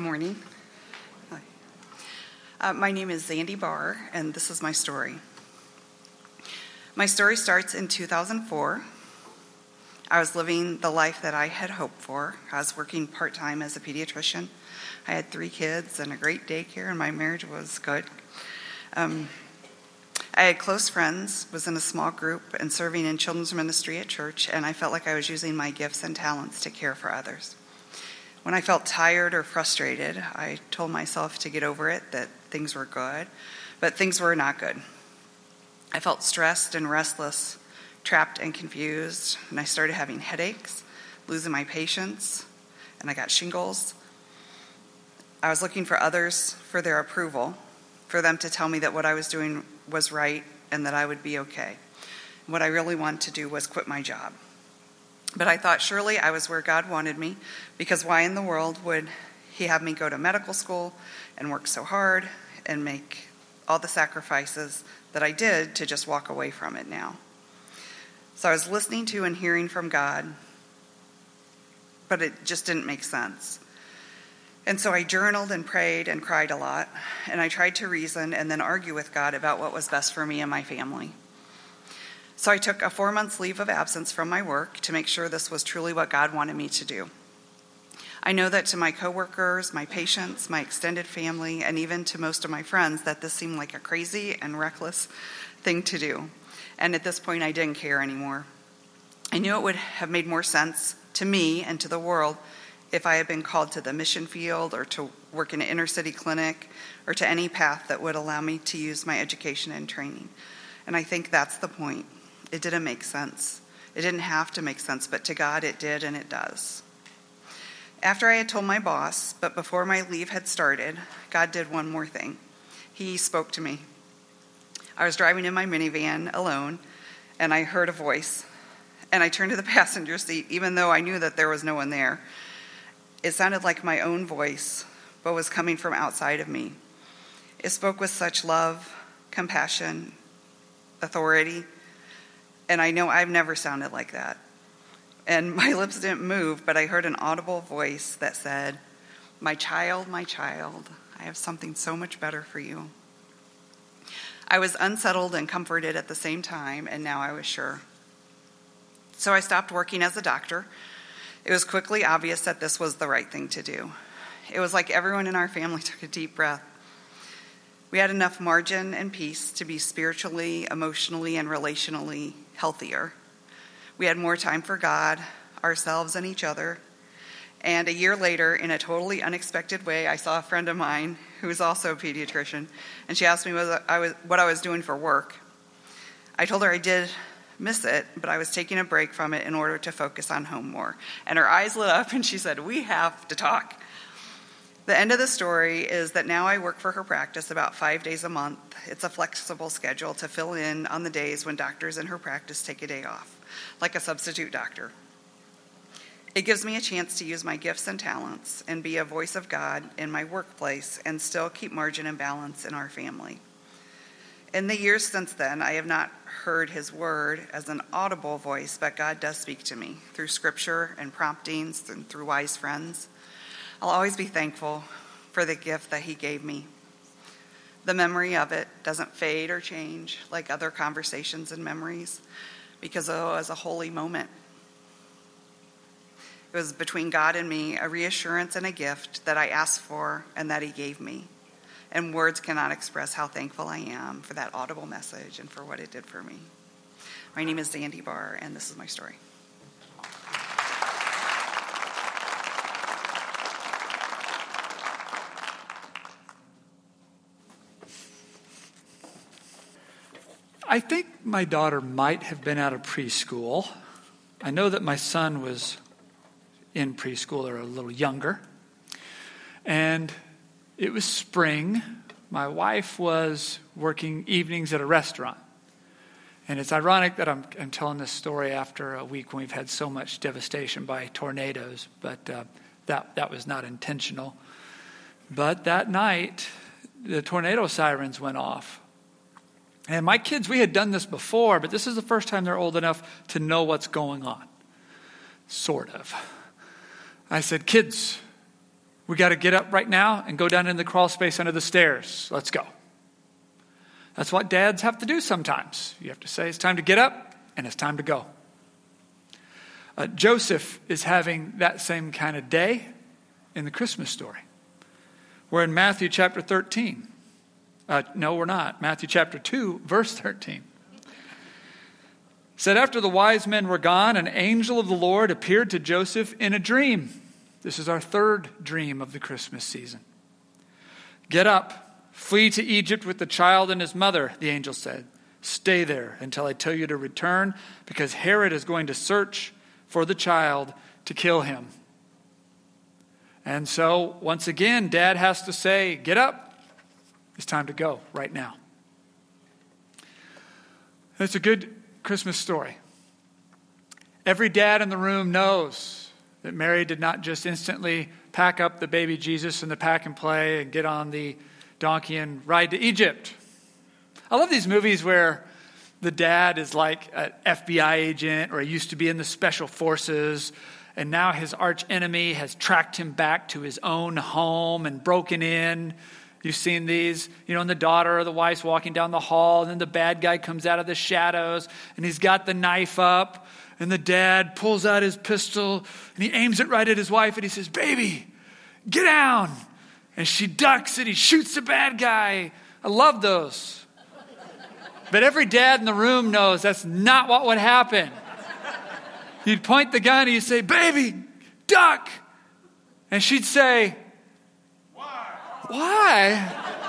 Good morning. Uh, my name is Zandy Barr, and this is my story. My story starts in 2004. I was living the life that I had hoped for. I was working part time as a pediatrician. I had three kids and a great daycare, and my marriage was good. Um, I had close friends, was in a small group, and serving in children's ministry at church, and I felt like I was using my gifts and talents to care for others. When I felt tired or frustrated, I told myself to get over it, that things were good, but things were not good. I felt stressed and restless, trapped and confused, and I started having headaches, losing my patience, and I got shingles. I was looking for others for their approval, for them to tell me that what I was doing was right and that I would be okay. What I really wanted to do was quit my job. But I thought surely I was where God wanted me, because why in the world would He have me go to medical school and work so hard and make all the sacrifices that I did to just walk away from it now? So I was listening to and hearing from God, but it just didn't make sense. And so I journaled and prayed and cried a lot, and I tried to reason and then argue with God about what was best for me and my family. So I took a four months leave of absence from my work to make sure this was truly what God wanted me to do. I know that to my coworkers, my patients, my extended family, and even to most of my friends, that this seemed like a crazy and reckless thing to do. And at this point, I didn't care anymore. I knew it would have made more sense to me and to the world if I had been called to the mission field or to work in an inner city clinic or to any path that would allow me to use my education and training. And I think that's the point. It didn't make sense. It didn't have to make sense, but to God it did, and it does. After I had told my boss, but before my leave had started, God did one more thing. He spoke to me. I was driving in my minivan alone, and I heard a voice. And I turned to the passenger seat, even though I knew that there was no one there. It sounded like my own voice, but was coming from outside of me. It spoke with such love, compassion, authority, and I know I've never sounded like that. And my lips didn't move, but I heard an audible voice that said, My child, my child, I have something so much better for you. I was unsettled and comforted at the same time, and now I was sure. So I stopped working as a doctor. It was quickly obvious that this was the right thing to do. It was like everyone in our family took a deep breath we had enough margin and peace to be spiritually, emotionally, and relationally healthier. We had more time for God, ourselves, and each other. And a year later, in a totally unexpected way, I saw a friend of mine who was also a pediatrician, and she asked me what I was, what I was doing for work. I told her I did miss it, but I was taking a break from it in order to focus on home more. And her eyes lit up, and she said, We have to talk. The end of the story is that now I work for her practice about five days a month. It's a flexible schedule to fill in on the days when doctors in her practice take a day off, like a substitute doctor. It gives me a chance to use my gifts and talents and be a voice of God in my workplace and still keep margin and balance in our family. In the years since then, I have not heard his word as an audible voice, but God does speak to me through scripture and promptings and through wise friends. I'll always be thankful for the gift that He gave me. The memory of it doesn't fade or change like other conversations and memories because it was a holy moment. It was between God and me, a reassurance and a gift that I asked for and that He gave me. And words cannot express how thankful I am for that audible message and for what it did for me. My name is Zandy Barr, and this is my story. I think my daughter might have been out of preschool. I know that my son was in preschool or a little younger. And it was spring. My wife was working evenings at a restaurant. And it's ironic that I'm, I'm telling this story after a week when we've had so much devastation by tornadoes, but uh, that, that was not intentional. But that night, the tornado sirens went off. And my kids, we had done this before, but this is the first time they're old enough to know what's going on. Sort of. I said, Kids, We got to get up right now and go down in the crawl space under the stairs. Let's go. That's what dads have to do sometimes. You have to say, it's time to get up and it's time to go. Uh, Joseph is having that same kind of day in the Christmas story. We're in Matthew chapter 13. Uh, no, we're not. Matthew chapter 2, verse 13 said after the wise men were gone an angel of the lord appeared to joseph in a dream. This is our third dream of the christmas season. Get up flee to egypt with the child and his mother the angel said. Stay there until i tell you to return because herod is going to search for the child to kill him. And so once again dad has to say get up it's time to go right now it's a good Christmas story. Every dad in the room knows that Mary did not just instantly pack up the baby Jesus in the pack and play and get on the donkey and ride to Egypt. I love these movies where the dad is like an FBI agent or he used to be in the special forces and now his arch enemy has tracked him back to his own home and broken in You've seen these, you know, and the daughter or the wife's walking down the hall, and then the bad guy comes out of the shadows, and he's got the knife up, and the dad pulls out his pistol, and he aims it right at his wife, and he says, Baby, get down. And she ducks, and he shoots the bad guy. I love those. But every dad in the room knows that's not what would happen. You'd point the gun, and you'd say, Baby, duck. And she'd say, why?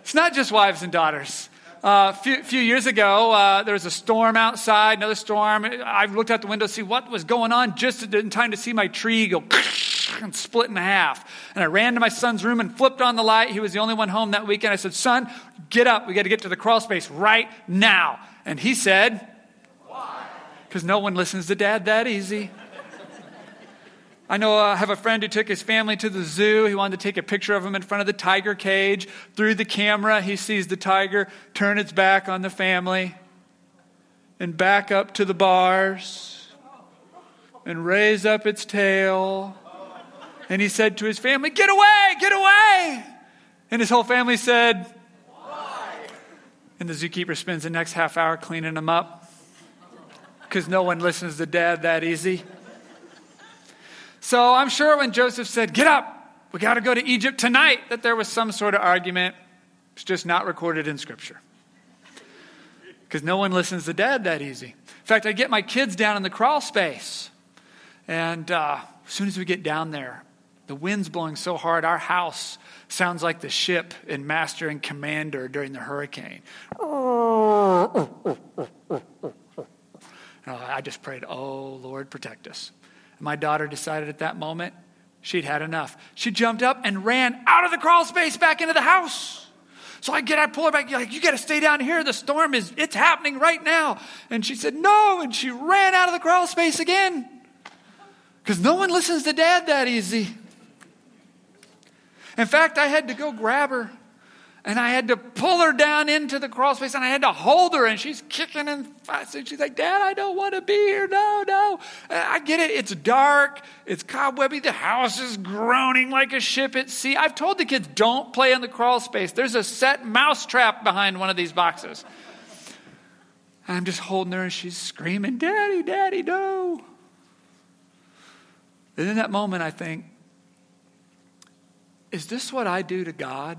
it's not just wives and daughters. A uh, few, few, years ago, uh, there was a storm outside, another storm. I looked out the window to see what was going on just in time to see my tree go and split in half. And I ran to my son's room and flipped on the light. He was the only one home that weekend. I said, Son, get up. We got to get to the crawl space right now. And he said, Why? Because no one listens to dad that easy. I know uh, I have a friend who took his family to the zoo. He wanted to take a picture of him in front of the tiger cage. Through the camera, he sees the tiger turn its back on the family and back up to the bars and raise up its tail. And he said to his family, Get away, get away. And his whole family said, Why? And the zookeeper spends the next half hour cleaning them up because no one listens to dad that easy. So I'm sure when Joseph said, Get up, we got to go to Egypt tonight, that there was some sort of argument. It's just not recorded in Scripture. Because no one listens to dad that easy. In fact, I get my kids down in the crawl space. And uh, as soon as we get down there, the wind's blowing so hard, our house sounds like the ship in Master and Commander during the hurricane. I just prayed, Oh, Lord, protect us. My daughter decided at that moment she'd had enough. She jumped up and ran out of the crawl space back into the house. So I get, I pull her back, like, you got to stay down here. The storm is, it's happening right now. And she said, no. And she ran out of the crawl space again. Because no one listens to dad that easy. In fact, I had to go grab her and I had to pull her down into the crawl space and I had to hold her and she's kicking and. She's like, Dad, I don't want to be here. No, no. I get it. It's dark. It's cobwebby. The house is groaning like a ship at sea. I've told the kids, don't play in the crawl space. There's a set mouse trap behind one of these boxes. And I'm just holding her and she's screaming, Daddy, Daddy, no. And in that moment, I think, is this what I do to God?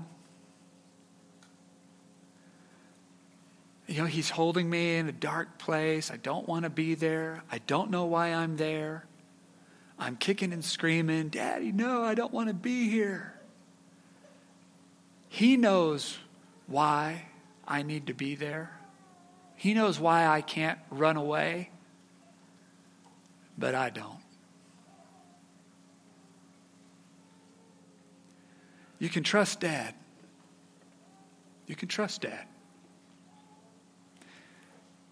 You know, he's holding me in a dark place. I don't want to be there. I don't know why I'm there. I'm kicking and screaming, Daddy, no, I don't want to be here. He knows why I need to be there. He knows why I can't run away, but I don't. You can trust Dad. You can trust Dad.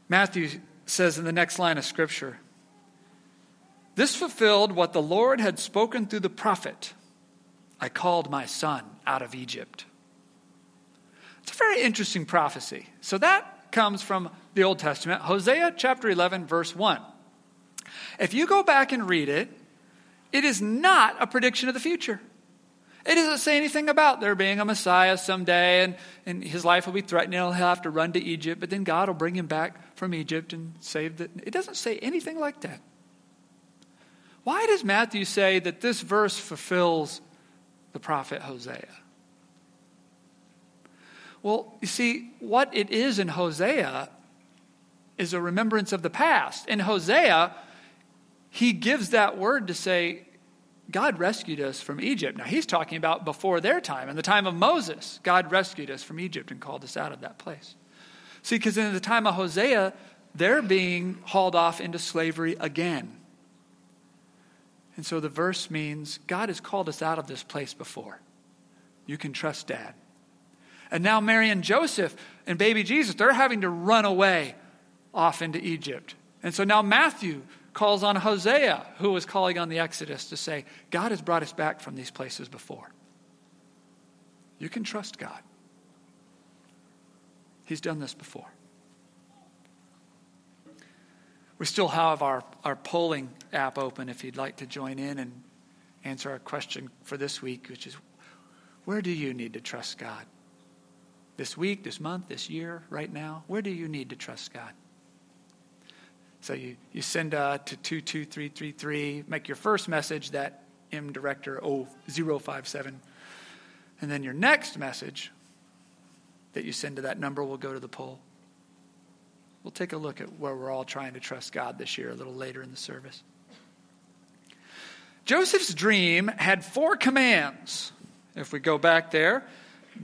Matthew says in the next line of Scripture, This fulfilled what the Lord had spoken through the prophet I called my son out of Egypt. It's a very interesting prophecy. So that comes from the Old Testament, Hosea chapter 11, verse 1. If you go back and read it, it is not a prediction of the future. It doesn't say anything about there being a Messiah someday and, and his life will be threatened. And he'll have to run to Egypt, but then God will bring him back from Egypt and save the. It doesn't say anything like that. Why does Matthew say that this verse fulfills the prophet Hosea? Well, you see, what it is in Hosea is a remembrance of the past. In Hosea, he gives that word to say, God rescued us from Egypt. Now, he's talking about before their time. In the time of Moses, God rescued us from Egypt and called us out of that place. See, because in the time of Hosea, they're being hauled off into slavery again. And so the verse means God has called us out of this place before. You can trust dad. And now Mary and Joseph and baby Jesus, they're having to run away off into Egypt. And so now Matthew calls on Hosea, who was calling on the Exodus, to say, God has brought us back from these places before. You can trust God. He's done this before. We still have our, our polling app open if you'd like to join in and answer our question for this week, which is where do you need to trust God? This week, this month, this year, right now? Where do you need to trust God? So you, you send uh, to 22333, make your first message that M Director 057. And then your next message that you send to that number will go to the poll. We'll take a look at where we're all trying to trust God this year a little later in the service. Joseph's dream had four commands. If we go back there,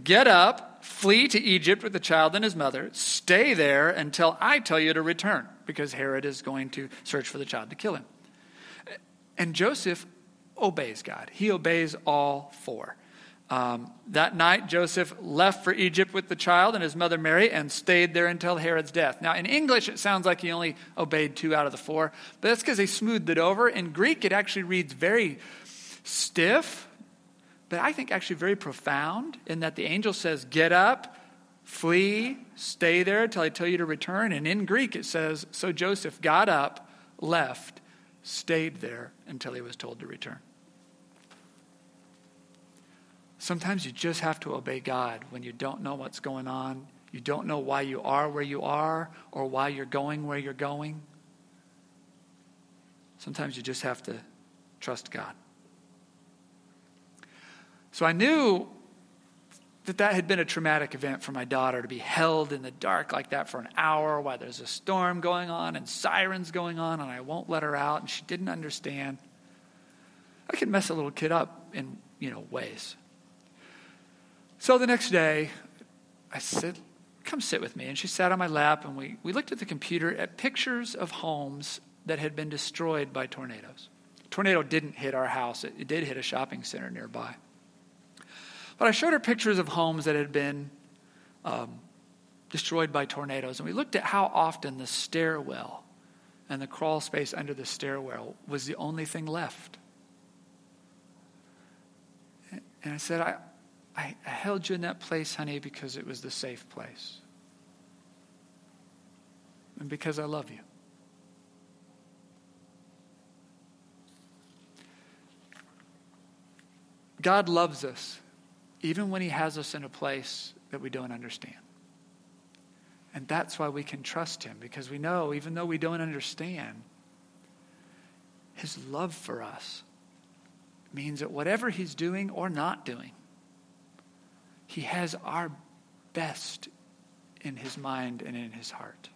get up, flee to Egypt with the child and his mother, stay there until I tell you to return, because Herod is going to search for the child to kill him. And Joseph obeys God, he obeys all four. Um, that night, Joseph left for Egypt with the child and his mother Mary and stayed there until Herod's death. Now, in English, it sounds like he only obeyed two out of the four, but that's because they smoothed it over. In Greek, it actually reads very stiff, but I think actually very profound in that the angel says, Get up, flee, stay there until I tell you to return. And in Greek, it says, So Joseph got up, left, stayed there until he was told to return. Sometimes you just have to obey God when you don't know what's going on. You don't know why you are where you are or why you're going where you're going. Sometimes you just have to trust God. So I knew that that had been a traumatic event for my daughter to be held in the dark like that for an hour while there's a storm going on and sirens going on and I won't let her out and she didn't understand. I can mess a little kid up in, you know, ways. So the next day, I said, Come sit with me. And she sat on my lap, and we, we looked at the computer at pictures of homes that had been destroyed by tornadoes. tornado didn't hit our house, it, it did hit a shopping center nearby. But I showed her pictures of homes that had been um, destroyed by tornadoes, and we looked at how often the stairwell and the crawl space under the stairwell was the only thing left. And I said, I, I, I held you in that place, honey, because it was the safe place. And because I love you. God loves us even when He has us in a place that we don't understand. And that's why we can trust Him, because we know, even though we don't understand, His love for us means that whatever He's doing or not doing, he has our best in his mind and in his heart.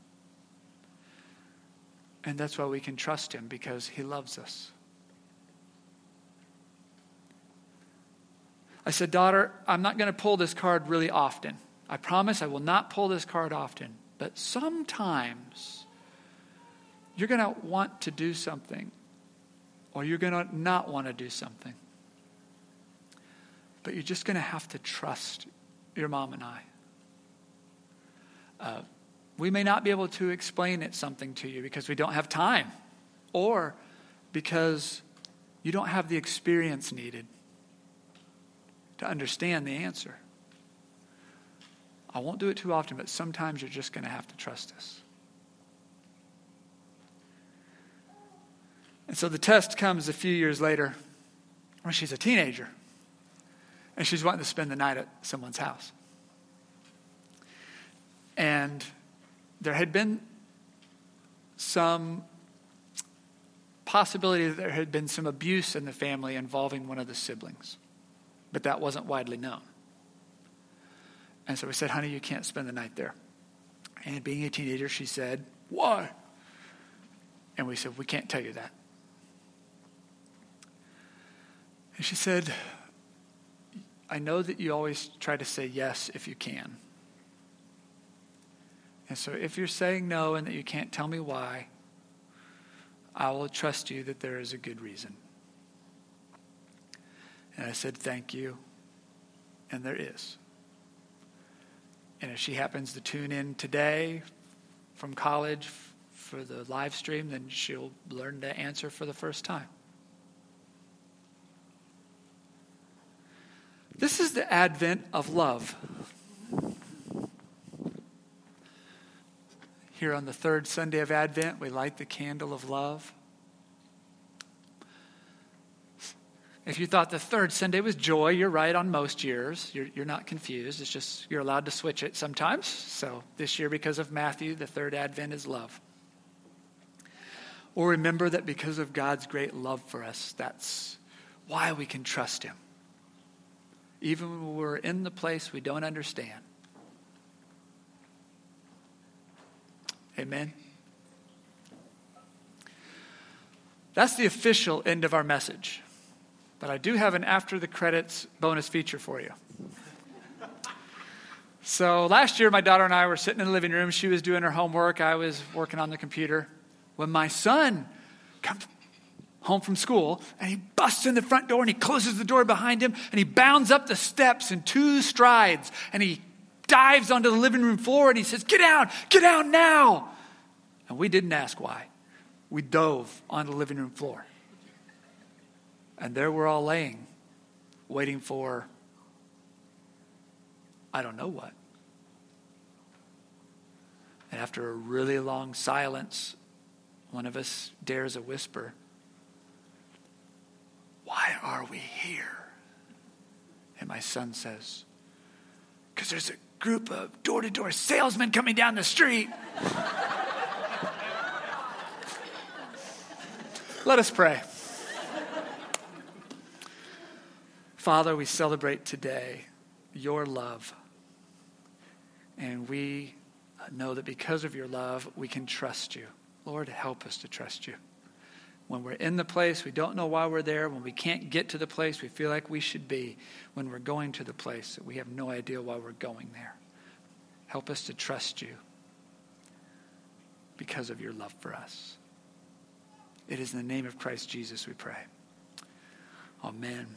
And that's why we can trust him because he loves us. I said, Daughter, I'm not going to pull this card really often. I promise I will not pull this card often. But sometimes you're going to want to do something or you're going to not want to do something. But you're just going to have to trust your mom and I. Uh, we may not be able to explain it something to you because we don't have time or because you don't have the experience needed to understand the answer. I won't do it too often, but sometimes you're just going to have to trust us. And so the test comes a few years later when she's a teenager and she's wanting to spend the night at someone's house. And there had been some possibility that there had been some abuse in the family involving one of the siblings, but that wasn't widely known. And so we said, honey, you can't spend the night there. And being a teenager, she said, why? And we said, we can't tell you that. And she said, I know that you always try to say yes if you can. And so if you're saying no and that you can't tell me why, I will trust you that there is a good reason. And I said, Thank you. And there is. And if she happens to tune in today from college for the live stream, then she'll learn to answer for the first time. This is the advent of love. Here on the third Sunday of Advent, we light the candle of love. If you thought the third Sunday was joy, you're right on most years. You're, you're not confused. It's just you're allowed to switch it sometimes. So this year, because of Matthew, the third Advent is love. Or remember that because of God's great love for us, that's why we can trust Him. Even when we're in the place we don't understand. Amen. That's the official end of our message. But I do have an after the credits bonus feature for you. So last year, my daughter and I were sitting in the living room. She was doing her homework, I was working on the computer. When my son comes home from school and he busts in the front door and he closes the door behind him and he bounds up the steps in two strides and he dives onto the living room floor and he says, Get down, get down now. And we didn't ask why. We dove on the living room floor. And there we're all laying, waiting for, I don't know what. And after a really long silence, one of us dares a whisper Why are we here? And my son says, Because there's a group of door to door salesmen coming down the street. Let us pray. Father, we celebrate today your love. And we know that because of your love, we can trust you. Lord, help us to trust you. When we're in the place, we don't know why we're there. When we can't get to the place we feel like we should be. When we're going to the place, we have no idea why we're going there. Help us to trust you because of your love for us. It is in the name of Christ Jesus we pray. Amen.